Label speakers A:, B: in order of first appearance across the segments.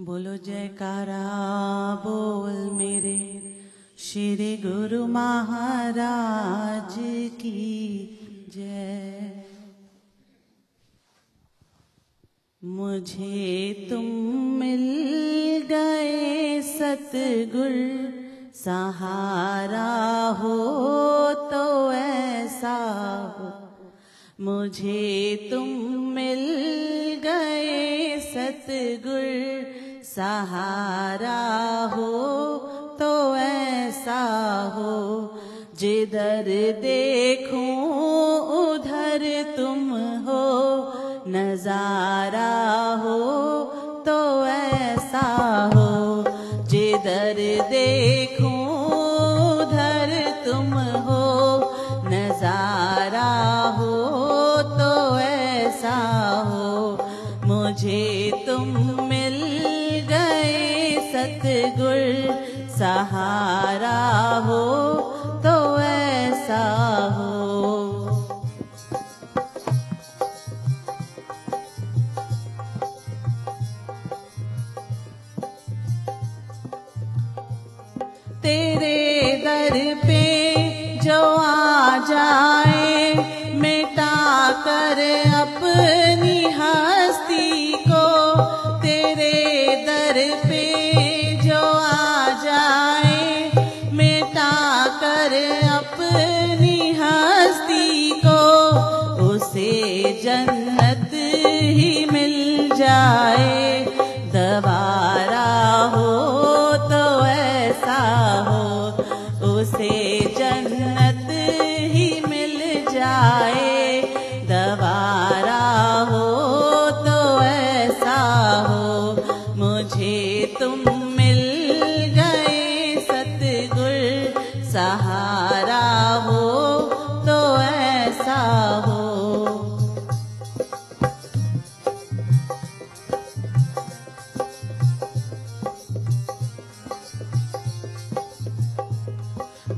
A: बोलो जयकारा, बोल मेरे श्री गुरु महाराज की जय। मुझे तुम मिल गए सतगुर, सहारा हो तो ऐसा हो। मुझे तुम मिल गए सतगुर सहारा हो तो ऐसा हो। जिधर देखूँ, उधर तुम हो। नज़ारा हो तो ऐसा हो। जिधर देखूँ, उधर तुम हो। नज़ारा हो तो ऐसा हो। मुझे तुम सतगुर सहारा हो।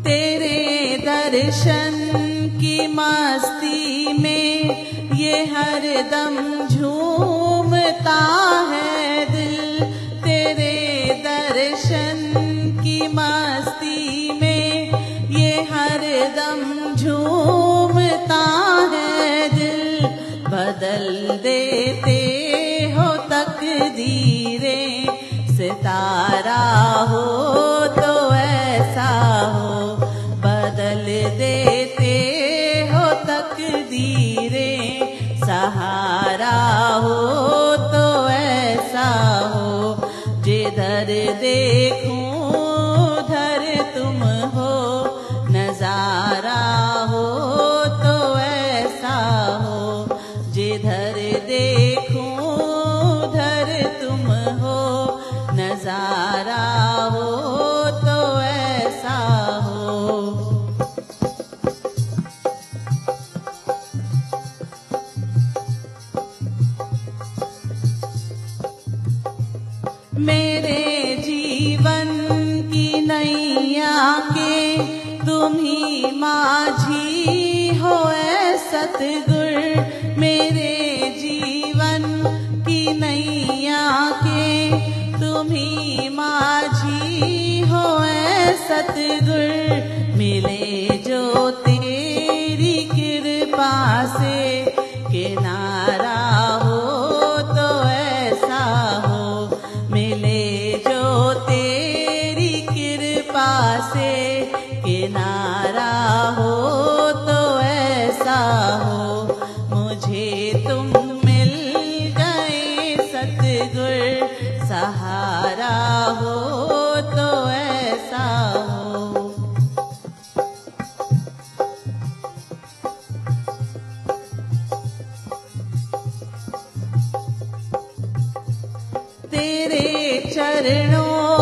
A: तेरे दर्शन की मस्ती में ये हर दम झूमता है दिल। तेरे दर्शन की मस्ती में ये हर दम झूमता है दिल। बदल देते तकदीरें, सहारा हो तो ऐसा हो, जिधर देखूँ, उधर तुम हो। नज़ारा हो तो ऐसा हो, जिधर देखूँ, उधर तुम हो। नज़ारा मेरे जीवन की नैया के तुम ही माझी हो सतगुर। मेरे जीवन की नैया के तुम ही माझी हो सतगुर। कृपा से किनारा हो तो ऐसा हो। मुझे तुम मिल गए सतगुर, सहारा हो तो ऐसा हो। तेरे चरणों